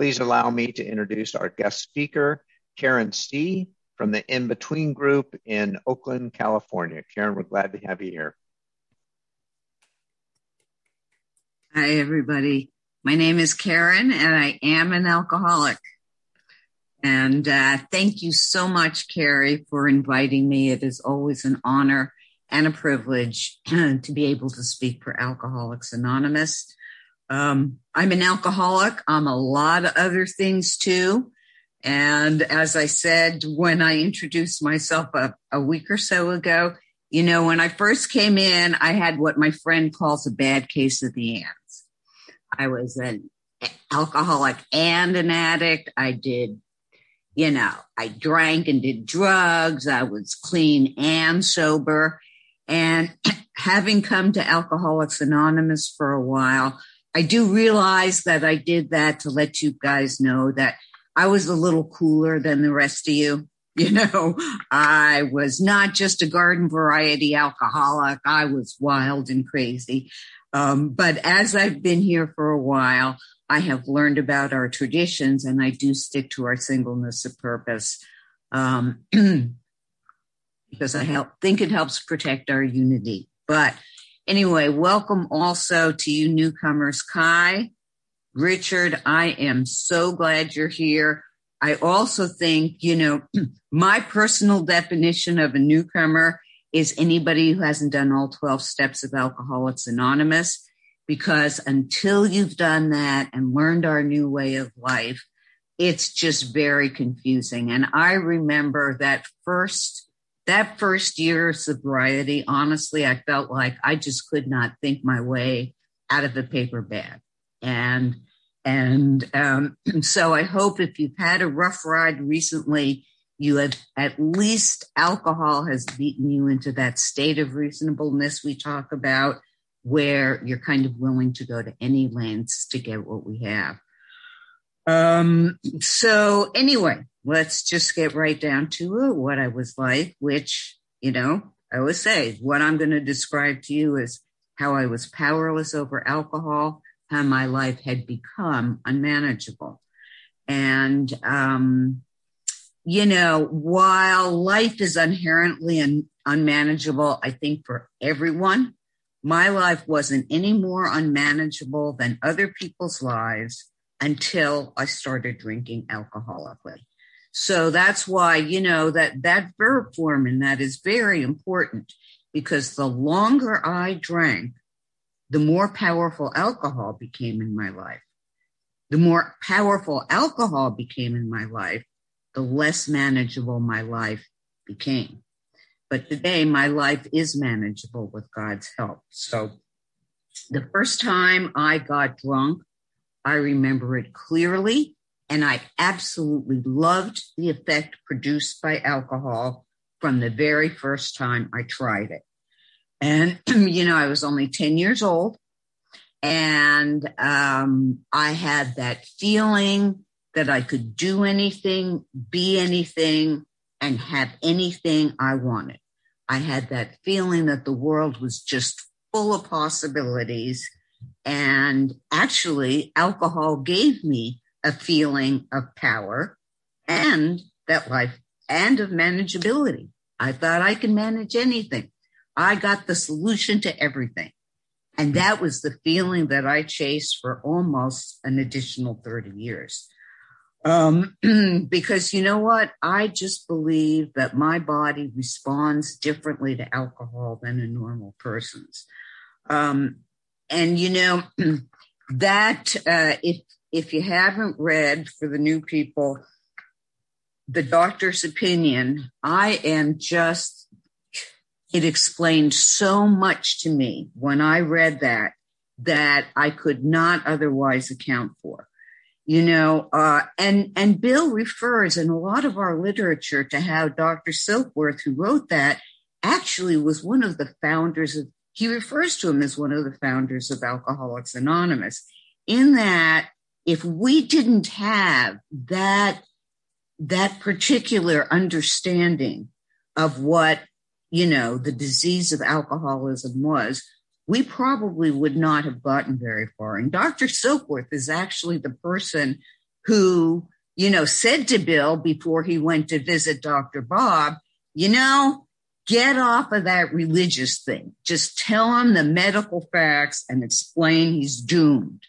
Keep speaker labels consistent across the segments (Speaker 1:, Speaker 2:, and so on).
Speaker 1: Please allow me to introduce our guest speaker, Karen C from the Inbetween Group in Oakland, California. Karen, we're glad to have you here.
Speaker 2: Hi, everybody. My name is Karen, and I am an alcoholic. And uh, thank you so much, Carrie, for inviting me. It is always an honor and a privilege to be able to speak for Alcoholics Anonymous. Um, I'm an alcoholic. I'm a lot of other things too. And as I said when I introduced myself a, a week or so ago, you know, when I first came in, I had what my friend calls a bad case of the ants. I was an alcoholic and an addict. I did, you know, I drank and did drugs. I was clean and sober. And having come to Alcoholics Anonymous for a while, I do realize that I did that to let you guys know that I was a little cooler than the rest of you. You know, I was not just a garden variety alcoholic. I was wild and crazy. Um, but as I've been here for a while, I have learned about our traditions and I do stick to our singleness of purpose. Um, because I help, think it helps protect our unity. But anyway, welcome also to you newcomers, Kai, Richard. I am so glad you're here. I also think, you know, my personal definition of a newcomer is anybody who hasn't done all 12 steps of Alcoholics Anonymous. Because until you've done that and learned our new way of life, it's just very confusing. And I remember that first that first year of sobriety, honestly, I felt like I just could not think my way out of a paper bag. And and um, so I hope if you've had a rough ride recently, you have at least alcohol has beaten you into that state of reasonableness we talk about, where you're kind of willing to go to any lengths to get what we have. Um, so anyway, let's just get right down to it, what I was like, which, you know, I always say what I'm going to describe to you is how I was powerless over alcohol, how my life had become unmanageable. And, um, you know, while life is inherently un- unmanageable, I think for everyone, my life wasn't any more unmanageable than other people's lives until I started drinking alcoholically. So that's why, you know, that, that verb form and that is very important because the longer I drank, the more powerful alcohol became in my life. The more powerful alcohol became in my life, the less manageable my life became. But today my life is manageable with God's help. So the first time I got drunk, I remember it clearly and I absolutely loved the effect produced by alcohol from the very first time I tried it. And, you know, I was only 10 years old and um, I had that feeling that I could do anything, be anything, and have anything I wanted. I had that feeling that the world was just full of possibilities. And actually, alcohol gave me a feeling of power and that life and of manageability. I thought I can manage anything. I got the solution to everything. And that was the feeling that I chased for almost an additional 30 years. Um, because you know what? I just believe that my body responds differently to alcohol than a normal person's. Um, and you know, that, uh, if if you haven't read for the new people, the doctor's opinion, I am just, it explained so much to me when I read that, that I could not otherwise account for. You know, uh, and, and Bill refers in a lot of our literature to how Dr. Silkworth, who wrote that, actually was one of the founders of, he refers to him as one of the founders of Alcoholics Anonymous, in that if we didn't have that that particular understanding of what you know the disease of alcoholism was we probably would not have gotten very far and dr silkworth is actually the person who, you know, said to Bill before he went to visit Dr. Bob, you know, get off of that religious thing. Just tell him the medical facts and explain he's doomed.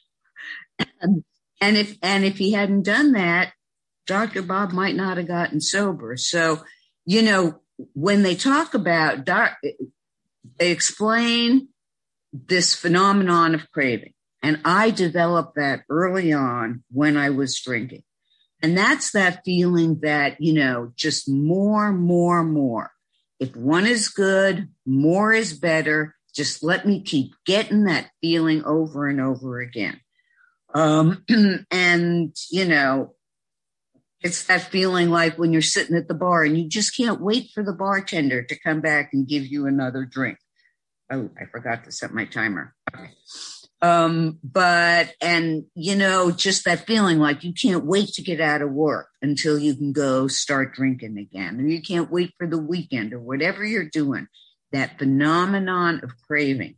Speaker 2: And, and if and if he hadn't done that, Dr. Bob might not have gotten sober. So, you know, when they talk about doc, they explain this phenomenon of craving. And I developed that early on when I was drinking. And that's that feeling that, you know, just more, more, more. If one is good, more is better. Just let me keep getting that feeling over and over again. Um, and, you know, it's that feeling like when you're sitting at the bar and you just can't wait for the bartender to come back and give you another drink. Oh, I forgot to set my timer. Um, but, and, you know, just that feeling like you can't wait to get out of work until you can go start drinking again. And you can't wait for the weekend or whatever you're doing, that phenomenon of craving.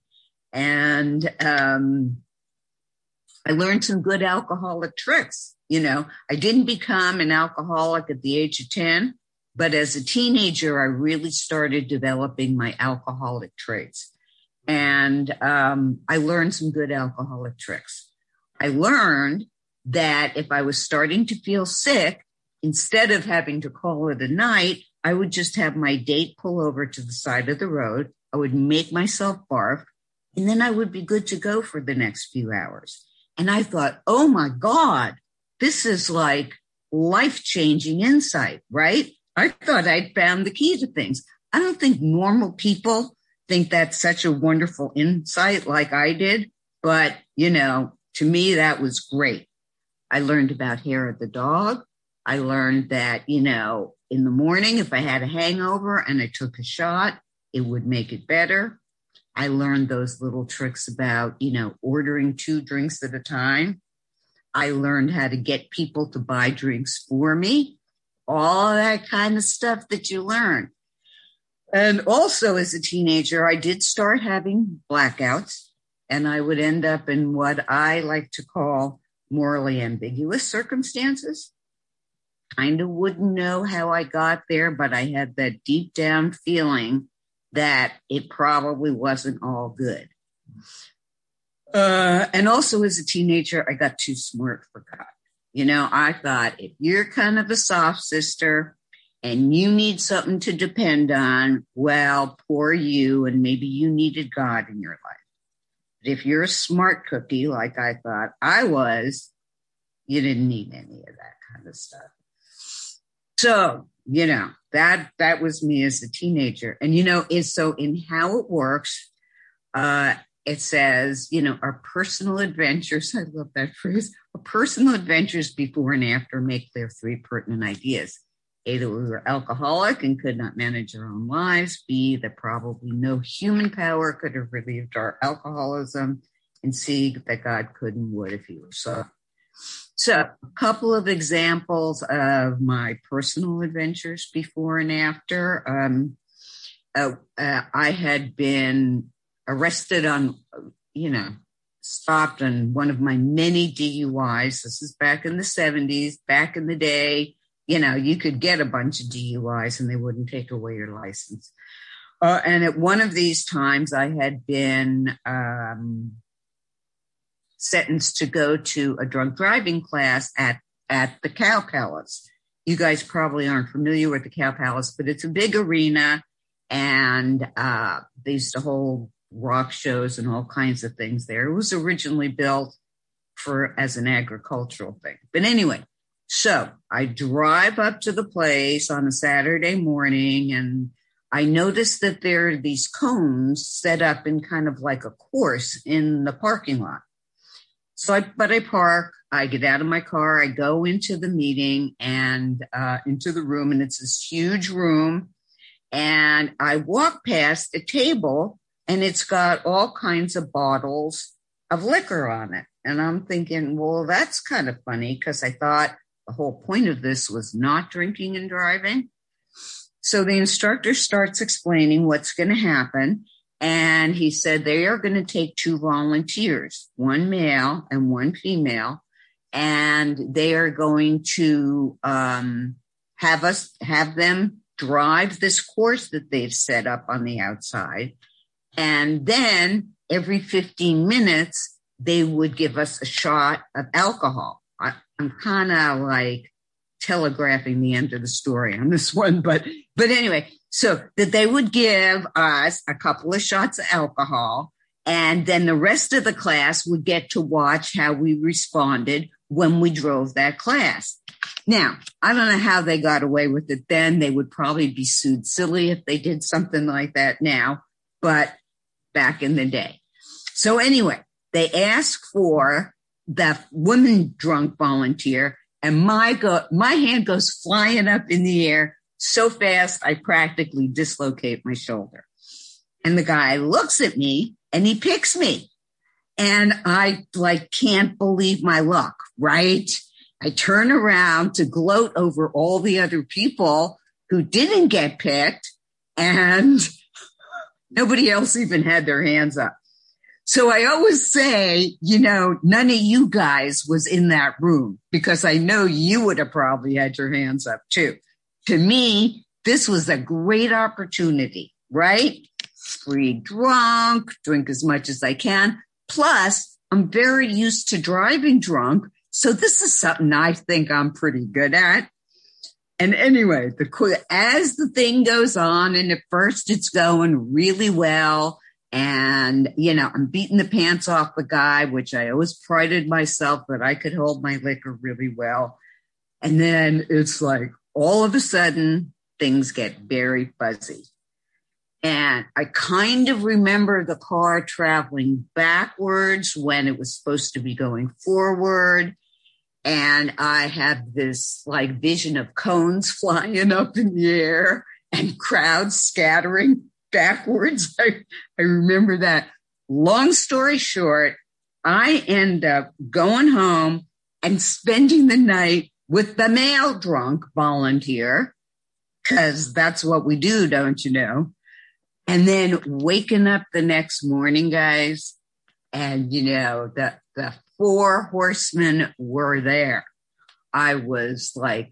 Speaker 2: And, um, I learned some good alcoholic tricks. You know, I didn't become an alcoholic at the age of 10, but as a teenager, I really started developing my alcoholic traits. And um, I learned some good alcoholic tricks. I learned that if I was starting to feel sick, instead of having to call it a night, I would just have my date pull over to the side of the road. I would make myself barf, and then I would be good to go for the next few hours. And I thought, oh my God, this is like life changing insight, right? I thought I'd found the key to things. I don't think normal people think that's such a wonderful insight like I did, but you know, to me, that was great. I learned about hair of the dog. I learned that, you know, in the morning, if I had a hangover and I took a shot, it would make it better. I learned those little tricks about, you know, ordering two drinks at a time. I learned how to get people to buy drinks for me, all that kind of stuff that you learn. And also, as a teenager, I did start having blackouts, and I would end up in what I like to call morally ambiguous circumstances. Kind of wouldn't know how I got there, but I had that deep down feeling that it probably wasn't all good. Uh, and also, as a teenager, I got too smart for God. You know, I thought if you're kind of a soft sister, and you need something to depend on, well, poor you, and maybe you needed God in your life. But if you're a smart cookie, like I thought I was, you didn't need any of that kind of stuff. So, you know, that that was me as a teenager. And you know, is so in how it works, uh, it says, you know, our personal adventures, I love that phrase, our personal adventures before and after make clear three pertinent ideas a, that we were alcoholic and could not manage our own lives. B, that probably no human power could have relieved our alcoholism. And C, that God could and would if he were so. So, a couple of examples of my personal adventures before and after. Um, uh, uh, I had been arrested on, you know, stopped on one of my many DUIs. This is back in the 70s, back in the day you know, you could get a bunch of DUIs and they wouldn't take away your license. Uh, and at one of these times, I had been um, sentenced to go to a drunk driving class at at the Cow Palace. You guys probably aren't familiar with the Cow Palace, but it's a big arena, and uh, they used to hold rock shows and all kinds of things there. It was originally built for as an agricultural thing, but anyway, so I drive up to the place on a Saturday morning and I notice that there are these cones set up in kind of like a course in the parking lot. So I, but I park, I get out of my car, I go into the meeting and uh, into the room, and it's this huge room. And I walk past a table, and it's got all kinds of bottles of liquor on it. And I'm thinking, well, that's kind of funny because I thought the whole point of this was not drinking and driving. So the instructor starts explaining what's going to happen. And he said they are going to take two volunteers, one male and one female. and they are going to um, have us have them drive this course that they've set up on the outside. And then every 15 minutes, they would give us a shot of alcohol. I, I'm kind of like telegraphing the end of the story on this one, but, but anyway, so that they would give us a couple of shots of alcohol and then the rest of the class would get to watch how we responded when we drove that class. Now, I don't know how they got away with it then. They would probably be sued silly if they did something like that now, but back in the day. So anyway, they asked for the woman drunk volunteer and my go, my hand goes flying up in the air so fast I practically dislocate my shoulder. And the guy looks at me and he picks me. And I like can't believe my luck, right? I turn around to gloat over all the other people who didn't get picked and nobody else even had their hands up. So I always say, you know, none of you guys was in that room because I know you would have probably had your hands up too. To me, this was a great opportunity, right? Free drunk, drink as much as I can. Plus, I'm very used to driving drunk. So this is something I think I'm pretty good at. And anyway, the as the thing goes on, and at first it's going really well, and, you know, I'm beating the pants off the guy, which I always prided myself that I could hold my liquor really well. And then it's like all of a sudden things get very fuzzy. And I kind of remember the car traveling backwards when it was supposed to be going forward. And I had this like vision of cones flying up in the air and crowds scattering backwards. I, I remember that. Long story short, I end up going home and spending the night with the male drunk volunteer, because that's what we do, don't you know? And then waking up the next morning, guys, and you know, the, the four horsemen were there. I was like,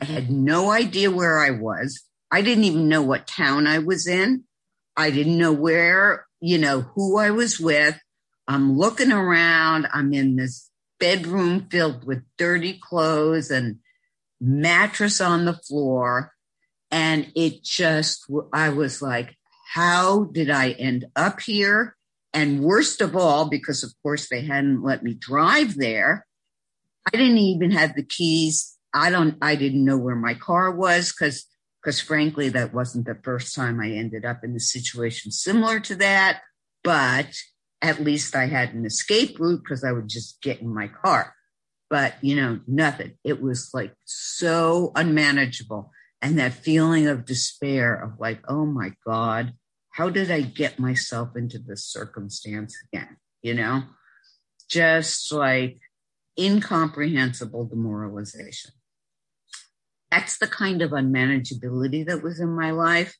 Speaker 2: I had no idea where I was. I didn't even know what town I was in. I didn't know where, you know, who I was with. I'm looking around. I'm in this bedroom filled with dirty clothes and mattress on the floor. And it just, I was like, how did I end up here? And worst of all, because of course they hadn't let me drive there, I didn't even have the keys. I don't, I didn't know where my car was because because frankly, that wasn't the first time I ended up in a situation similar to that. But at least I had an escape route because I would just get in my car. But, you know, nothing. It was like so unmanageable. And that feeling of despair of like, oh my God, how did I get myself into this circumstance again? You know, just like incomprehensible demoralization that's the kind of unmanageability that was in my life.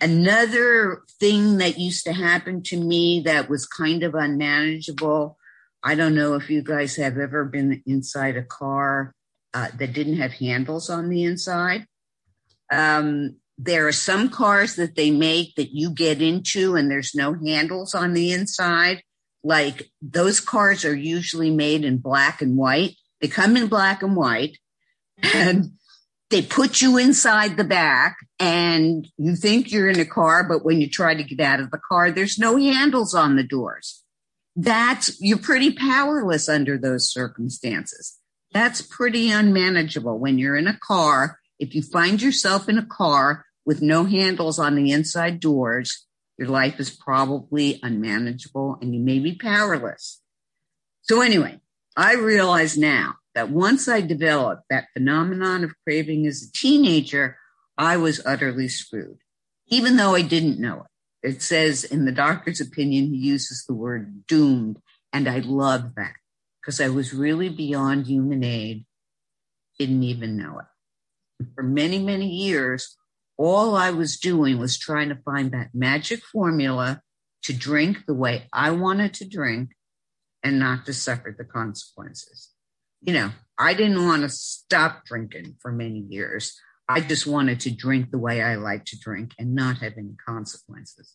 Speaker 2: Another thing that used to happen to me that was kind of unmanageable. I don't know if you guys have ever been inside a car uh, that didn't have handles on the inside. Um, there are some cars that they make that you get into and there's no handles on the inside. Like those cars are usually made in black and white. They come in black and white and they put you inside the back and you think you're in a car, but when you try to get out of the car, there's no handles on the doors. That's, you're pretty powerless under those circumstances. That's pretty unmanageable when you're in a car. If you find yourself in a car with no handles on the inside doors, your life is probably unmanageable and you may be powerless. So anyway, I realize now that once I developed that phenomenon of craving as a teenager, I was utterly screwed, even though I didn't know it. It says in the doctor's opinion, he uses the word doomed. And I love that because I was really beyond human aid, didn't even know it. For many, many years, all I was doing was trying to find that magic formula to drink the way I wanted to drink and not to suffer the consequences. You know, I didn't want to stop drinking for many years. I just wanted to drink the way I like to drink and not have any consequences.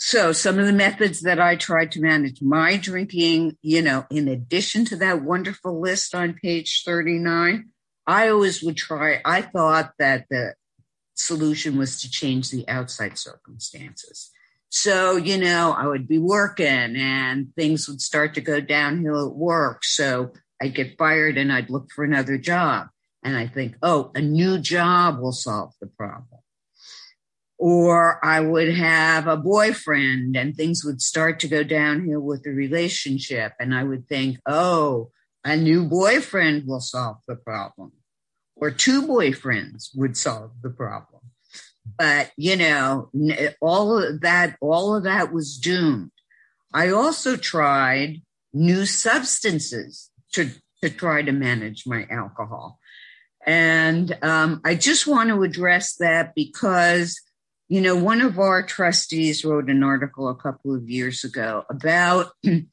Speaker 2: So, some of the methods that I tried to manage my drinking, you know, in addition to that wonderful list on page 39, I always would try, I thought that the solution was to change the outside circumstances. So, you know, I would be working and things would start to go downhill at work. So I'd get fired and I'd look for another job. And I think, oh, a new job will solve the problem or I would have a boyfriend and things would start to go downhill with the relationship. And I would think, oh, a new boyfriend will solve the problem, or two boyfriends would solve the problem. But, you know, all of that, all of that was doomed. I also tried new substances to, to try to manage my alcohol. And um, I just want to address that because you know, one of our trustees wrote an article a couple of years ago about the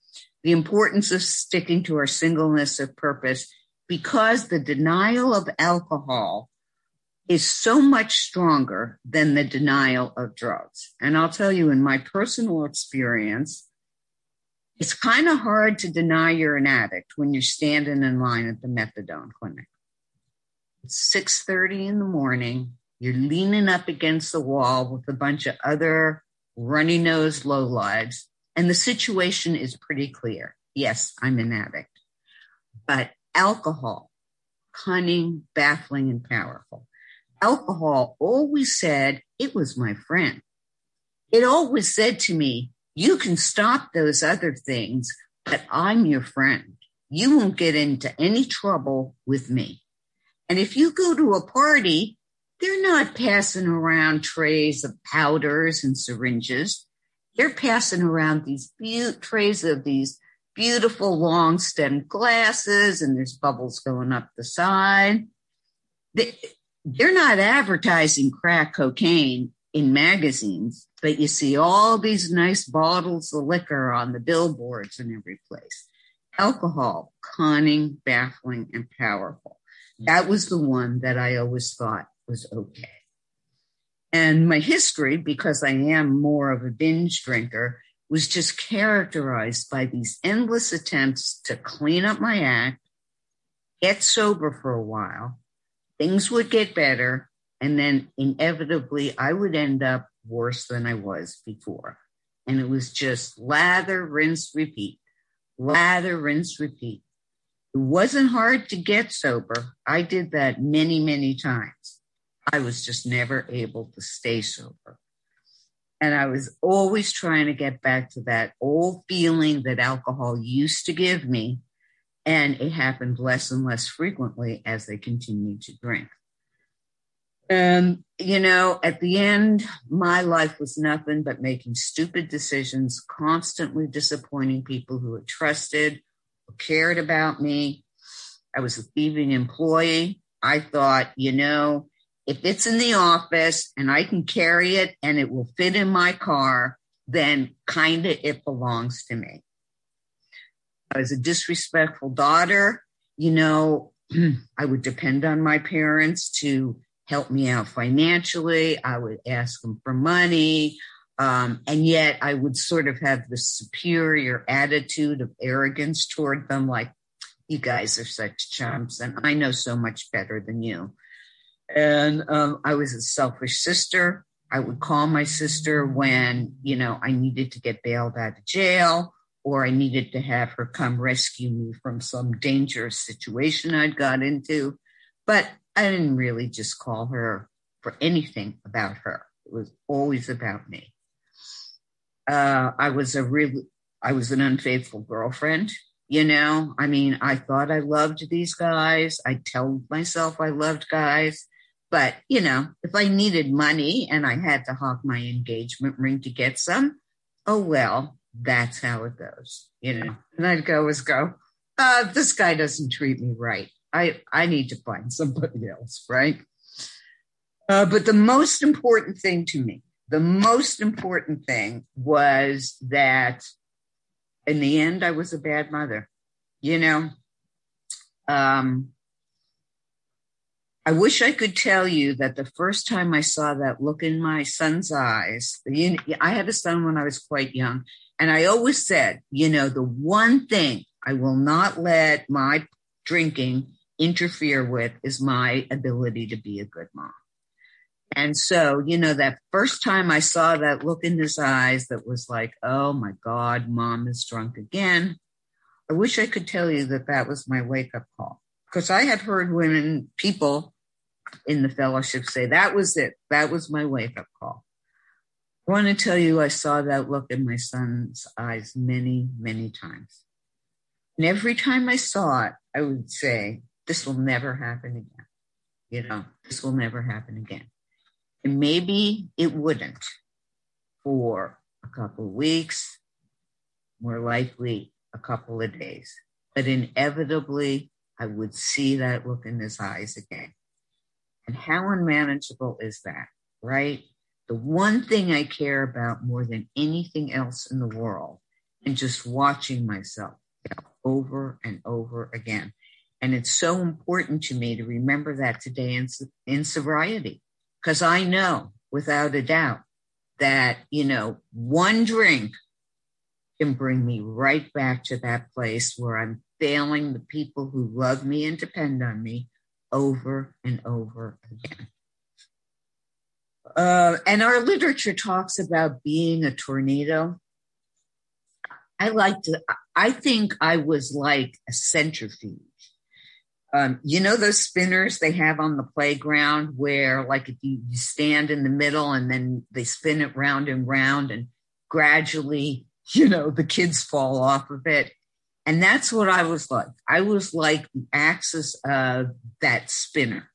Speaker 2: importance of sticking to our singleness of purpose because the denial of alcohol is so much stronger than the denial of drugs. And I'll tell you, in my personal experience, it's kind of hard to deny you're an addict when you're standing in line at the methadone clinic. It's 6:30 in the morning you're leaning up against the wall with a bunch of other runny nosed lowlives, and the situation is pretty clear. Yes, I'm an addict. But alcohol, cunning, baffling, and powerful. Alcohol always said it was my friend. It always said to me, You can stop those other things, but I'm your friend. You won't get into any trouble with me. And if you go to a party they're not passing around trays of powders and syringes. They're passing around these be- trays of these beautiful long stemmed glasses, and there's bubbles going up the side. They, they're not advertising crack cocaine in magazines, but you see all these nice bottles of liquor on the billboards in every place. Alcohol, cunning, baffling, and powerful. That was the one that I always thought was okay. And my history, because I am more of a binge drinker, was just characterized by these endless attempts to clean up my act, get sober for a while, things would get better, and then inevitably I would end up worse than I was before. And it was just lather, rinse, repeat, lather, rinse, repeat. It wasn't hard to get sober. I did that many, many times. I was just never able to stay sober. And I was always trying to get back to that old feeling that alcohol used to give me. And it happened less and less frequently as they continued to drink. And, you know, at the end, my life was nothing but making stupid decisions, constantly disappointing people who had trusted, who cared about me. I was a thieving employee. I thought, you know, if it's in the office and I can carry it and it will fit in my car, then kind of it belongs to me. I was a disrespectful daughter. You know, I would depend on my parents to help me out financially. I would ask them for money. Um, and yet I would sort of have the superior attitude of arrogance toward them, like, you guys are such chumps and I know so much better than you. And um, I was a selfish sister. I would call my sister when, you know, I needed to get bailed out of jail or I needed to have her come rescue me from some dangerous situation I'd got into. But I didn't really just call her for anything about her. It was always about me. Uh, I was a really, I was an unfaithful girlfriend. You know, I mean, I thought I loved these guys. I tell myself I loved guys. But, you know, if I needed money and I had to hawk my engagement ring to get some, oh, well, that's how it goes, you know. And I'd go as go, uh, this guy doesn't treat me right. I, I need to find somebody else, right? Uh, but the most important thing to me, the most important thing was that in the end, I was a bad mother. You know, Um, I wish I could tell you that the first time I saw that look in my son's eyes, I had a son when I was quite young, and I always said, you know, the one thing I will not let my drinking interfere with is my ability to be a good mom. And so, you know, that first time I saw that look in his eyes that was like, oh my God, mom is drunk again. I wish I could tell you that that was my wake up call because I had heard women, people in the fellowship say, that was it. That was my wake up call. I want to tell you, I saw that look in my son's eyes many, many times. And every time I saw it, I would say, this will never happen again. You know, this will never happen again. And maybe it wouldn't for a couple of weeks, more likely a couple of days. But inevitably, I would see that look in his eyes again. And how unmanageable is that, right? The one thing I care about more than anything else in the world, and just watching myself over and over again. And it's so important to me to remember that today in, in sobriety, because I know without a doubt that, you know, one drink can bring me right back to that place where I'm failing the people who love me and depend on me over and over again. Uh, and our literature talks about being a tornado. I like to, I think I was like a centrifuge. Um, you know those spinners they have on the playground where like if you, you stand in the middle and then they spin it round and round and gradually, you know, the kids fall off of it. And that's what I was like. I was like the axis of that spinner.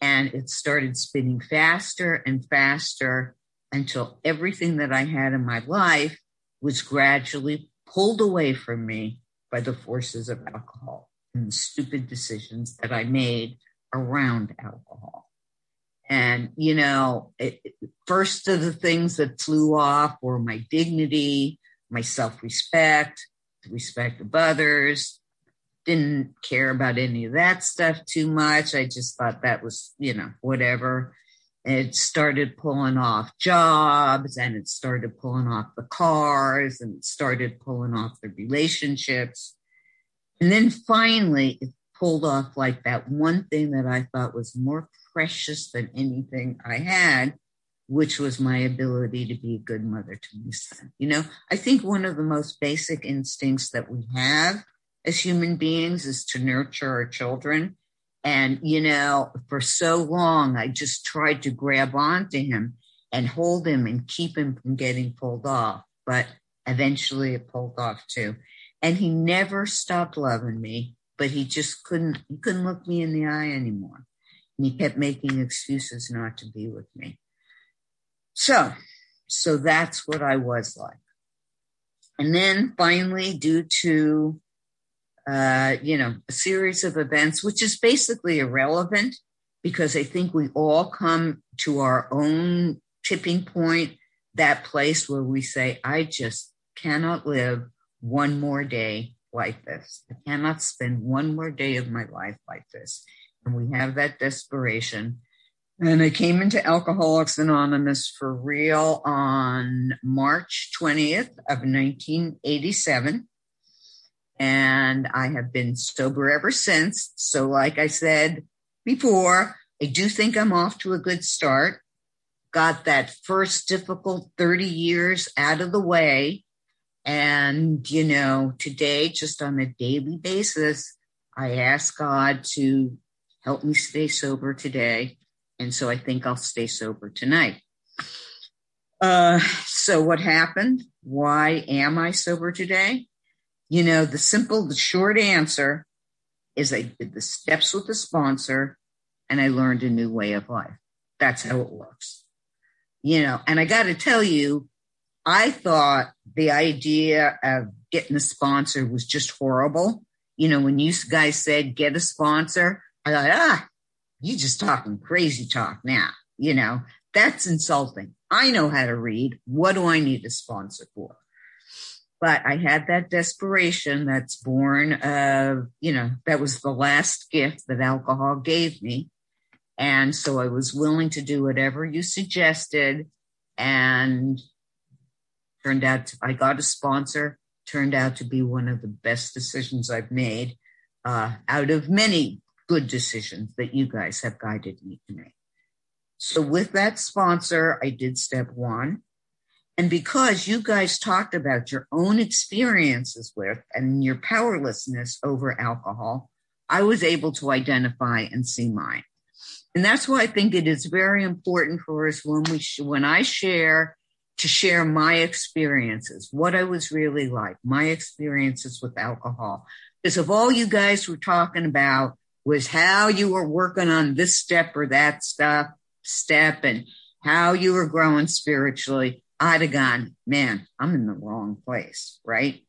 Speaker 2: And it started spinning faster and faster until everything that I had in my life was gradually pulled away from me by the forces of alcohol and stupid decisions that I made around alcohol. And, you know, it, first of the things that flew off were my dignity, my self respect, the respect of others. Didn't care about any of that stuff too much. I just thought that was, you know, whatever. It started pulling off jobs and it started pulling off the cars and it started pulling off the relationships. And then finally, it pulled off like that one thing that I thought was more precious than anything I had, which was my ability to be a good mother to my son. You know, I think one of the most basic instincts that we have as human beings is to nurture our children. And, you know, for so long, I just tried to grab onto him and hold him and keep him from getting pulled off. But eventually it pulled off too. And he never stopped loving me, but he just couldn't, he couldn't look me in the eye anymore. And he kept making excuses not to be with me. So, so that's what I was like. And then finally, due to, uh, you know, a series of events, which is basically irrelevant because I think we all come to our own tipping point, that place where we say, I just cannot live one more day like this. I cannot spend one more day of my life like this. And we have that desperation. And I came into Alcoholics Anonymous for real on March 20th of 1987. And I have been sober ever since. So, like I said before, I do think I'm off to a good start. Got that first difficult 30 years out of the way. And, you know, today, just on a daily basis, I ask God to help me stay sober today and so I think I'll stay sober tonight. Uh, so what happened? Why am I sober today? You know, the simple, the short answer is I did the steps with the sponsor and I learned a new way of life. That's how it works. You know, and I got to tell you, I thought the idea of getting a sponsor was just horrible. You know, when you guys said get a sponsor, I thought, ah, you're just talking crazy talk now. You know, that's insulting. I know how to read. What do I need a sponsor for? But I had that desperation that's born of, you know, that was the last gift that alcohol gave me. And so I was willing to do whatever you suggested. And turned out to, I got a sponsor, turned out to be one of the best decisions I've made uh, out of many good decisions that you guys have guided me to make. So with that sponsor, I did step one. And because you guys talked about your own experiences with and your powerlessness over alcohol, I was able to identify and see mine. And that's why I think it is very important for us when we, sh- when I share to share my experiences, what I was really like, my experiences with alcohol. Because if all you guys were talking about was how you were working on this step or that stuff, step and how you were growing spiritually, I'd have gone, man, I'm in the wrong place, right?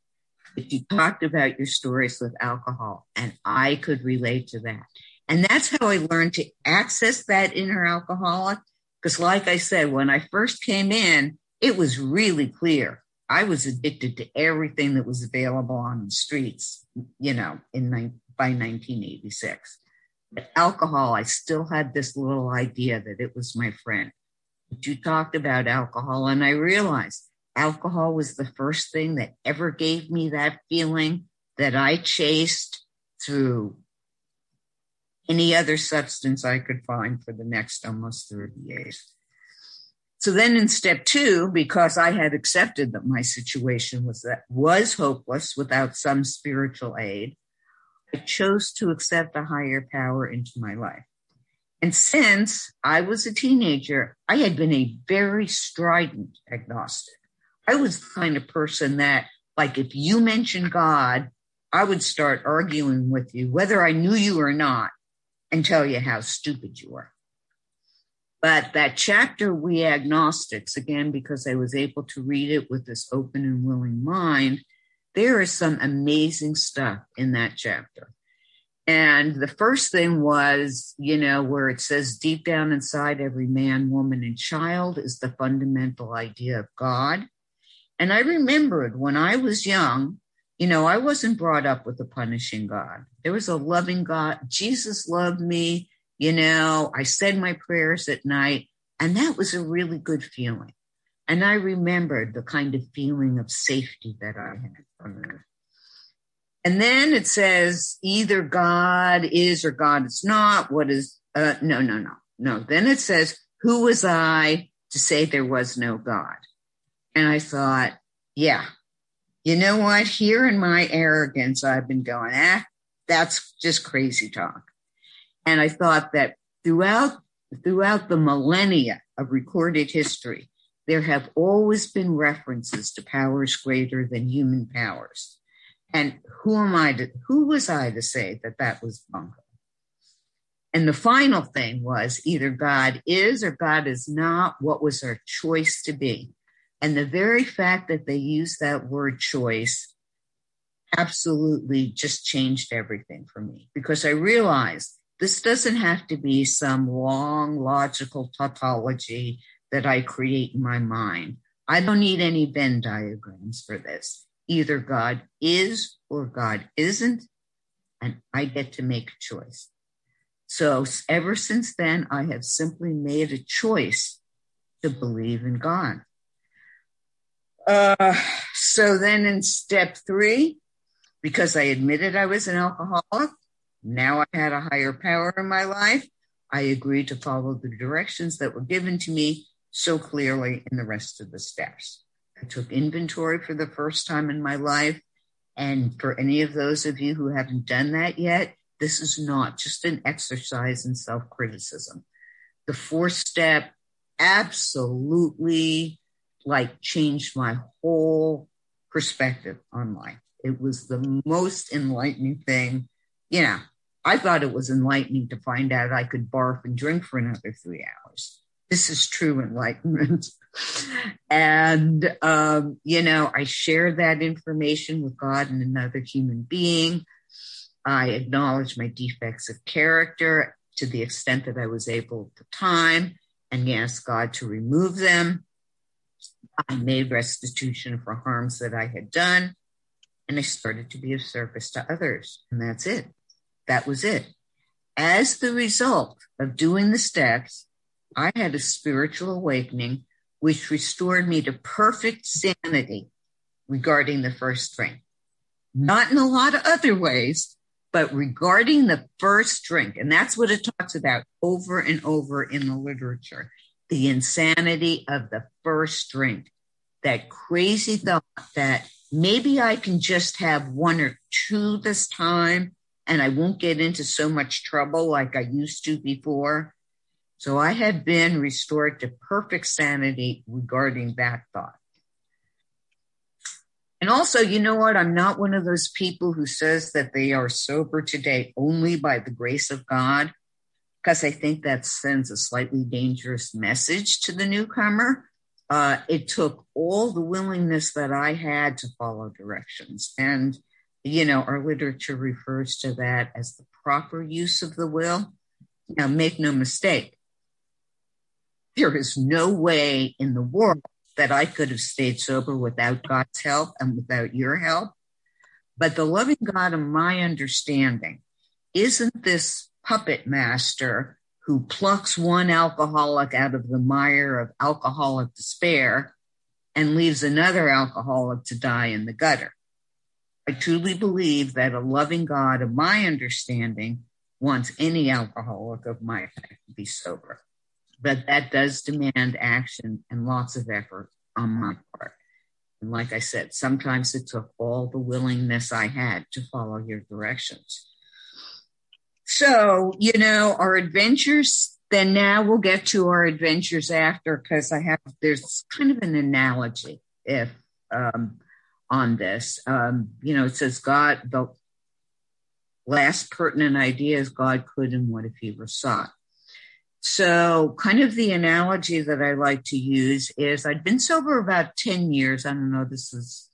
Speaker 2: But you talked about your stories with alcohol, and I could relate to that. And that's how I learned to access that inner alcoholic. Because, like I said, when I first came in, it was really clear. I was addicted to everything that was available on the streets, you know, in by 1986. But alcohol, I still had this little idea that it was my friend. But you talked about alcohol, and I realized alcohol was the first thing that ever gave me that feeling that I chased through any other substance I could find for the next almost 30 years. So then in step two, because I had accepted that my situation was that was hopeless without some spiritual aid, I chose to accept a higher power into my life. And since I was a teenager, I had been a very strident agnostic. I was the kind of person that, like, if you mentioned God, I would start arguing with you, whether I knew you or not, and tell you how stupid you were. But that chapter, We Agnostics, again, because I was able to read it with this open and willing mind, there is some amazing stuff in that chapter. And the first thing was, you know, where it says deep down inside every man, woman, and child is the fundamental idea of God. And I remembered when I was young, you know, I wasn't brought up with a punishing God. There was a loving God. Jesus loved me. You know, I said my prayers at night, and that was a really good feeling. And I remembered the kind of feeling of safety that I had from it. And then it says either God is or God is not. What is, uh, no, no, no, no. Then it says, who was I to say there was no God? And I thought, yeah, you know what? Here in my arrogance, I've been going, ah, that's just crazy talk. And I thought that throughout, throughout the millennia of recorded history, there have always been references to powers greater than human powers. And who am I to, who was I to say that that was bunko? And the final thing was either God is or God is not what was our choice to be. And the very fact that they used that word choice absolutely just changed everything for me because I realized this doesn't have to be some long logical tautology that I create in my mind. I don't need any Venn diagrams for this. Either God is or God isn't, and I get to make a choice. So ever since then, I have simply made a choice to believe in God. Uh, so then in step three, because I admitted I was an alcoholic, now I had a higher power in my life. I agreed to follow the directions that were given to me so clearly in the rest of the steps. I took inventory for the first time in my life. And for any of those of you who haven't done that yet, this is not just an exercise in self criticism. The fourth step absolutely like changed my whole perspective on life. It was the most enlightening thing. You know, I thought it was enlightening to find out I could barf and drink for another three hours. This is true enlightenment. and, um, you know, I share that information with God and another human being. I acknowledge my defects of character to the extent that I was able at the time and ask God to remove them. I made restitution for harms that I had done, and I started to be of service to others. And that's it. That was it. As the result of doing the steps, I had a spiritual awakening which restored me to perfect sanity regarding the first drink. Not in a lot of other ways, but regarding the first drink, and that's what it talks about over and over in the literature the insanity of the first drink, that crazy thought that maybe I can just have one or two this time and I won't get into so much trouble like I used to before. So I had been restored to perfect sanity regarding that thought. And also, you know what? I'm not one of those people who says that they are sober today only by the grace of God, because I think that sends a slightly dangerous message to the newcomer. Uh, it took all the willingness that I had to follow directions. And, you know, our literature refers to that as the proper use of the will. Now, make no mistake, there is no way in the world that I could have stayed sober without God's help and without your help. But the loving God of my understanding isn't this puppet master who plucks one alcoholic out of the mire of alcoholic despair and leaves another alcoholic to die in the gutter. I truly believe that a loving God of my understanding wants any alcoholic of my type to be sober but that does demand action and lots of effort on my part. And like I said, sometimes it took all the willingness I had to follow your directions. So, you know, our adventures, then now we'll get to our adventures after because I have, there's kind of an analogy if, um, on this. Um, you know, it says God, the last pertinent idea is God could and what if he were sought. So, kind of the analogy that I like to use is I'd been sober about 10 years. I don't know, this is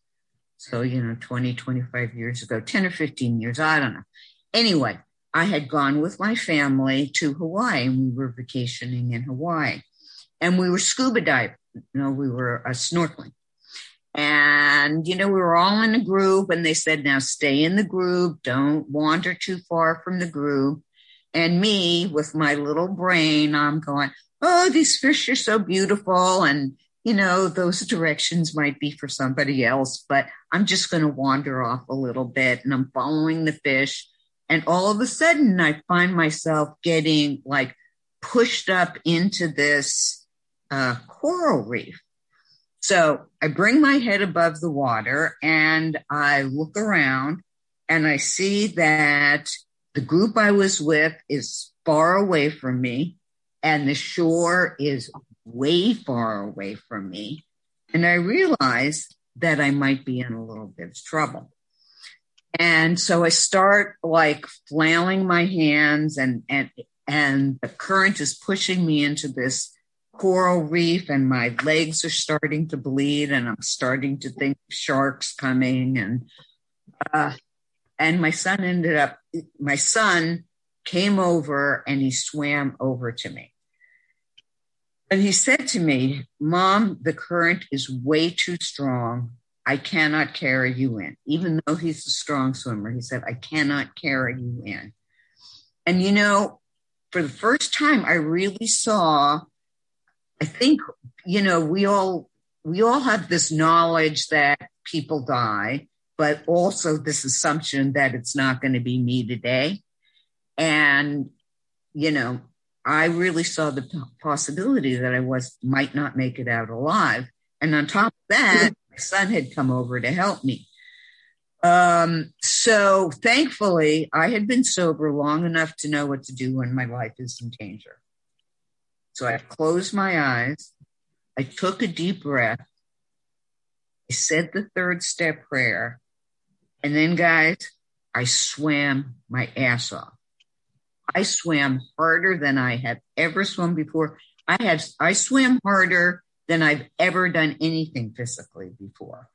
Speaker 2: so, you know, 20, 25 years ago, 10 or 15 years, I don't know. Anyway, I had gone with my family to Hawaii and we were vacationing in Hawaii and we were scuba diving. You know, we were uh, snorkeling. And, you know, we were all in a group and they said, now stay in the group. Don't wander too far from the group. And me with my little brain, I'm going, oh, these fish are so beautiful. And, you know, those directions might be for somebody else, but I'm just going to wander off a little bit and I'm following the fish. And all of a sudden, I find myself getting like pushed up into this uh, coral reef. So I bring my head above the water and I look around and I see that the group I was with is far away from me, and the shore is way far away from me. And I realized that I might be in a little bit of trouble. And so I start like flailing my hands and, and, and the current is pushing me into this coral reef and my legs are starting to bleed and I'm starting to think sharks coming and, uh, and my son ended up, my son came over and he swam over to me. And he said to me, Mom, the current is way too strong. I cannot carry you in. Even though he's a strong swimmer, he said, I cannot carry you in. And you know, for the first time, I really saw, I think, you know, we all, we all have this knowledge that people die but also this assumption that it's not going to be me today. And, you know, I really saw the possibility that I was might not make it out alive. And on top of that, my son had come over to help me. Um, so thankfully, I had been sober long enough to know what to do when my life is in danger. So I closed my eyes. I took a deep breath. I said the third step prayer and then, guys, I swam my ass off. I swam harder than I have ever swum before. I had I swam harder than I've ever done anything physically before.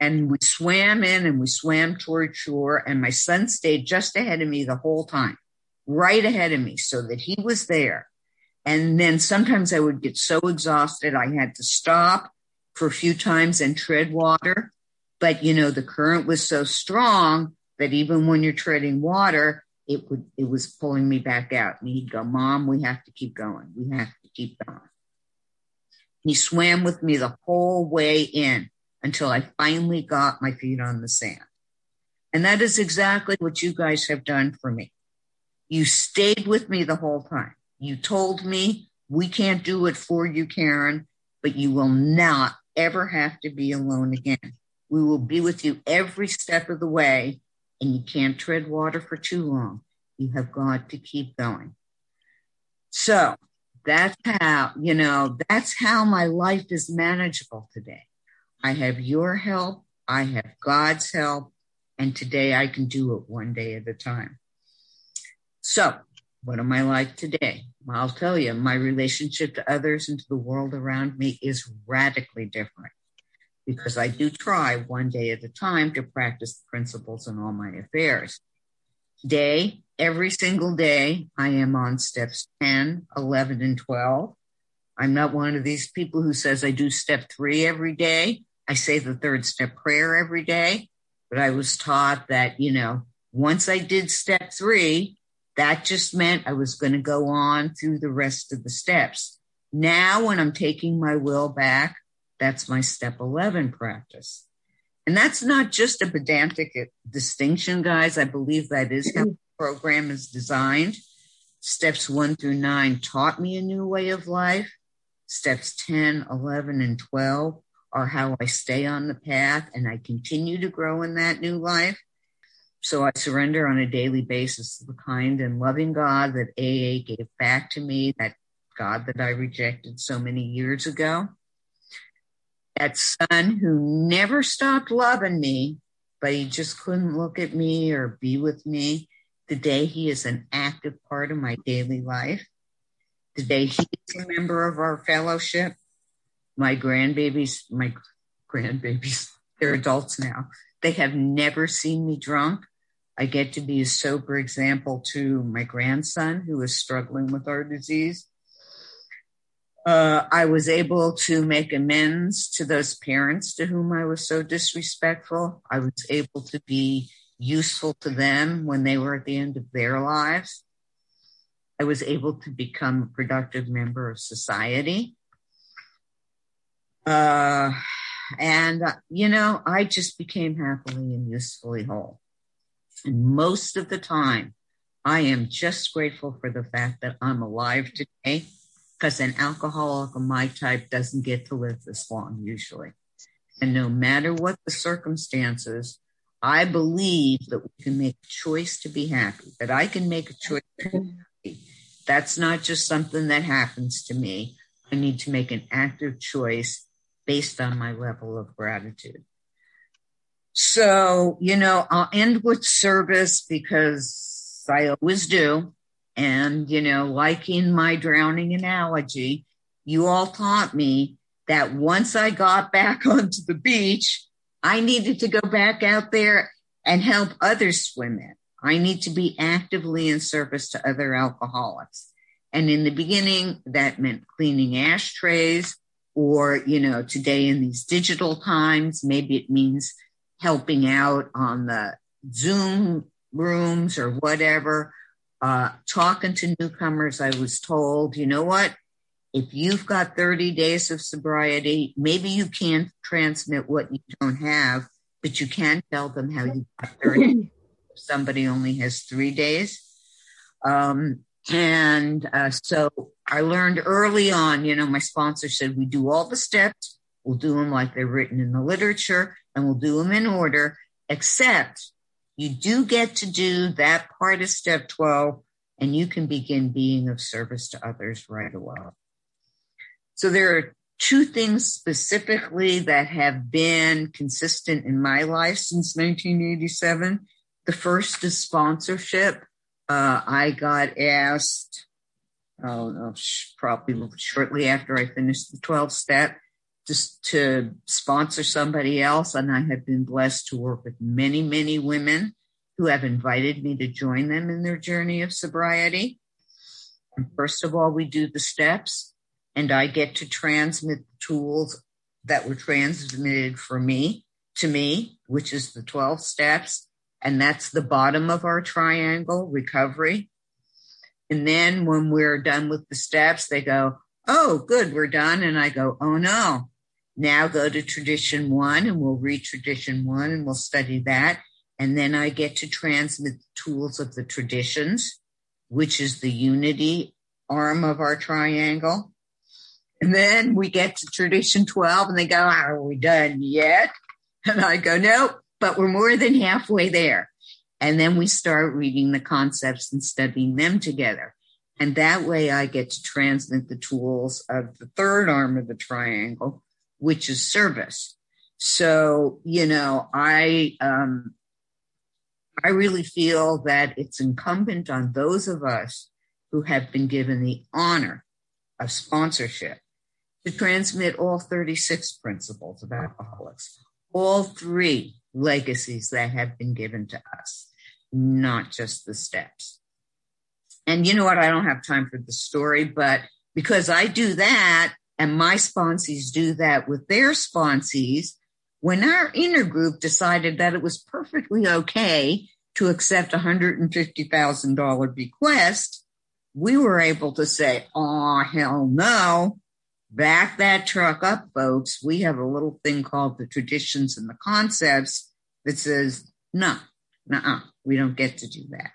Speaker 2: And we swam in and we swam toward shore, and my son stayed just ahead of me the whole time, right ahead of me, so that he was there. And then sometimes I would get so exhausted, I had to stop for a few times and tread water. But, you know, the current was so strong that even when you're treading water, it would, it was pulling me back out. And he'd go, mom, we have to keep going. We have to keep going. He swam with me the whole way in until I finally got my feet on the sand. And that is exactly what you guys have done for me. You stayed with me the whole time. You told me we can't do it for you, Karen, but you will not ever have to be alone again. We will be with you every step of the way, and you can't tread water for too long. You have got to keep going. So that's how, you know, that's how my life is manageable today. I have your help. I have God's help. And today I can do it one day at a time. So what am I like today? I'll tell you, my relationship to others and to the world around me is radically different because I do try one day at a time to practice the principles in all my affairs. Day, every single day, I am on steps 10, 11, and 12. I'm not one of these people who says I do step three every day. I say the third step prayer every day, but I was taught that, you know, once I did step three, that just meant I was going to go on through the rest of the steps. Now, when I'm taking my will back, that's my step 11 practice. And that's not just a pedantic distinction, guys. I believe that is how the mm-hmm. program is designed. Steps one through nine taught me a new way of life. Steps 10, 11, and 12 are how I stay on the path and I continue to grow in that new life. So I surrender on a daily basis to the kind and loving God that AA gave back to me, that God that I rejected so many years ago. That son who never stopped loving me, but he just couldn't look at me or be with me. Today he is an active part of my daily life. Today he is a member of our fellowship my grandbabies, my grandbabies, they're adults now. They have never seen me drunk. I get to be a sober example to my grandson who is struggling with our disease. Uh, I was able to make amends to those parents to whom I was so disrespectful. I was able to be useful to them when they were at the end of their lives. I was able to become a productive member of society. Uh, and, uh, you know, I just became happily and usefully whole. And most of the time, I am just grateful for the fact that I'm alive today because an alcoholic of my type doesn't get to live this long usually. And no matter what the circumstances, I believe that we can make a choice to be happy, that I can make a choice to be happy. That's not just something that happens to me. I need to make an active choice based on my level of gratitude. So, you know, I'll end with service because I always do. And, you know, like in my drowning analogy, you all taught me that once I got back onto the beach, I needed to go back out there and help others swim in. I need to be actively in service to other alcoholics. And in the beginning, that meant cleaning ashtrays, or, you know, today in these digital times, maybe it means helping out on the Zoom rooms or whatever. Uh, talking to newcomers, I was told, you know what? If you've got 30 days of sobriety, maybe you can't transmit what you don't have, but you can tell them how you got 30. somebody only has three days. Um, and uh, so I learned early on, you know, my sponsor said, we do all the steps. We'll do them like they're written in the literature and we'll do them in order, except you do get to do that part of step 12 and you can begin being of service to others right away. So there are two things specifically that have been consistent in my life since 1987. The first is sponsorship. Uh, I got asked oh, probably shortly after I finished the 12 step, just to sponsor somebody else. And I have been blessed to work with many, many women who have invited me to join them in their journey of sobriety. And first of all, we do the steps, and I get to transmit the tools that were transmitted for me to me, which is the 12 steps. And that's the bottom of our triangle recovery. And then when we're done with the steps, they go, Oh, good, we're done. And I go, Oh no, now go to tradition one and we'll read tradition one and we'll study that. And then I get to transmit the tools of the traditions, which is the unity arm of our triangle. And then we get to tradition 12 and they go, Are we done yet? And I go, Nope, but we're more than halfway there. And then we start reading the concepts and studying them together. And that way I get to transmit the tools of the third arm of the triangle, which is service. So, you know, I, um, I really feel that it's incumbent on those of us who have been given the honor of sponsorship to transmit all 36 principles of alcoholics, all three legacies that have been given to us, not just the steps. And you know what? I don't have time for the story, but because I do that and my sponsees do that with their sponsees, when our intergroup decided that it was perfectly okay to accept a $150,000 bequest, we were able to say, oh, hell no. Back that truck up, folks. We have a little thing called the traditions and the concepts that says, no, no, we don't get to do that.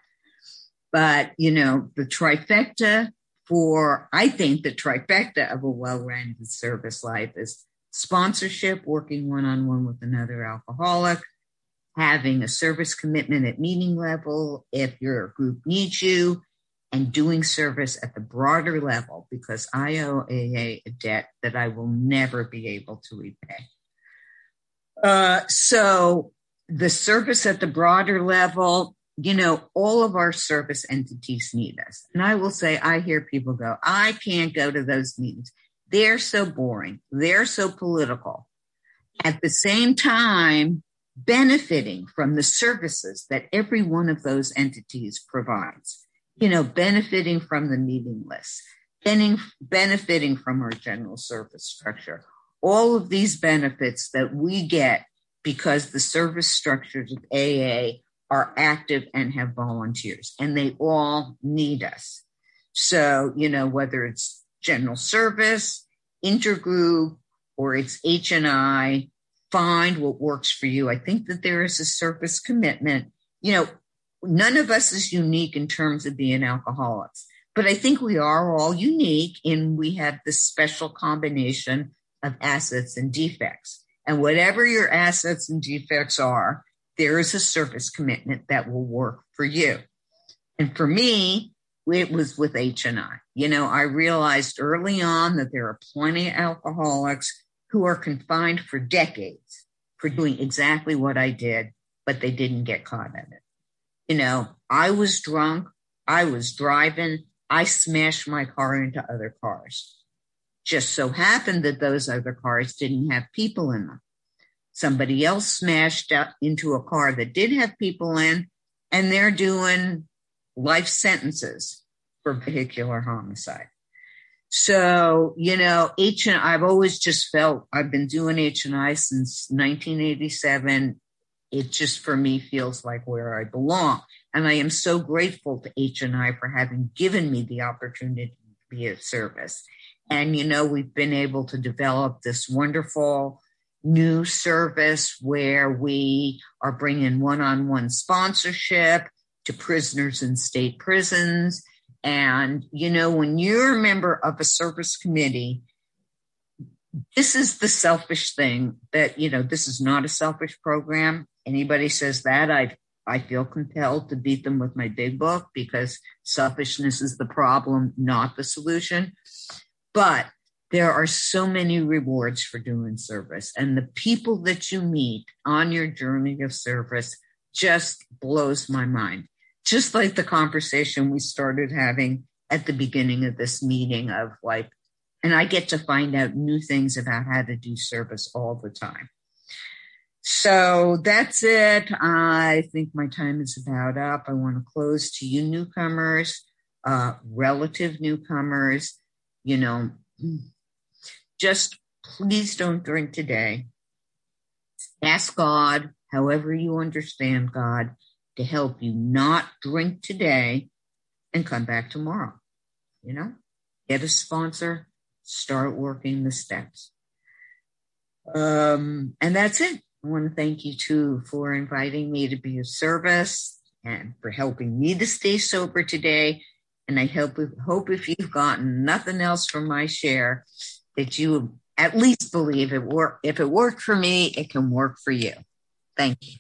Speaker 2: But, you know, the trifecta for, I think the trifecta of a well-rounded service life is sponsorship, working one-on-one with another alcoholic, having a service commitment at meeting level if your group needs you, and doing service at the broader level because I owe AA a debt that I will never be able to repay. Uh, so the service at the broader level, you know, all of our service entities need us. And I will say, I hear people go, I can't go to those meetings. They're so boring. They're so political. At the same time, benefiting from the services that every one of those entities provides, you know, benefiting from the meeting list, benefiting from our general service structure, all of these benefits that we get because the service structures of AA are active and have volunteers and they all need us. So, you know, whether it's general service, intergroup, or it's H and I, find what works for you. I think that there is a service commitment. You know, none of us is unique in terms of being alcoholics, but I think we are all unique in we have this special combination of assets and defects. And whatever your assets and defects are, there is a service commitment that will work for you. And for me, it was with H and I. You know, I realized early on that there are plenty of alcoholics who are confined for decades for doing exactly what I did, but they didn't get caught in it. You know, I was drunk. I was driving. I smashed my car into other cars. Just so happened that those other cars didn't have people in them. Somebody else smashed into a car that did have people in, and they're doing life sentences for vehicular homicide. So, you know, H and I've always just felt I've been doing H and I since 1987. It just for me feels like where I belong. And I am so grateful to H and I for having given me the opportunity to be of service. And, you know, we've been able to develop this wonderful new service where we are bringing one-on-one sponsorship to prisoners in state prisons and, you know, when you're a member of a service committee, this is the selfish thing that, you know, this is not a selfish program. Anybody says that, I I feel compelled to beat them with my big book because selfishness is the problem, not the solution. But there are so many rewards for doing service, and the people that you meet on your journey of service just blows my mind just like the conversation we started having at the beginning of this meeting of like, and I get to find out new things about how to do service all the time. So that's it. I think my time is about up. I want to close to you newcomers, uh, relative newcomers, you know, just please don't drink today. Ask God, however you understand God, to help you not drink today and come back tomorrow. You know, get a sponsor, start working the steps. Um, and that's it. I want to thank you too for inviting me to be of service and for helping me to stay sober today. And I hope, hope if you've gotten nothing else from my share, that you at least believe it work. If it worked for me, it can work for you. Thank you.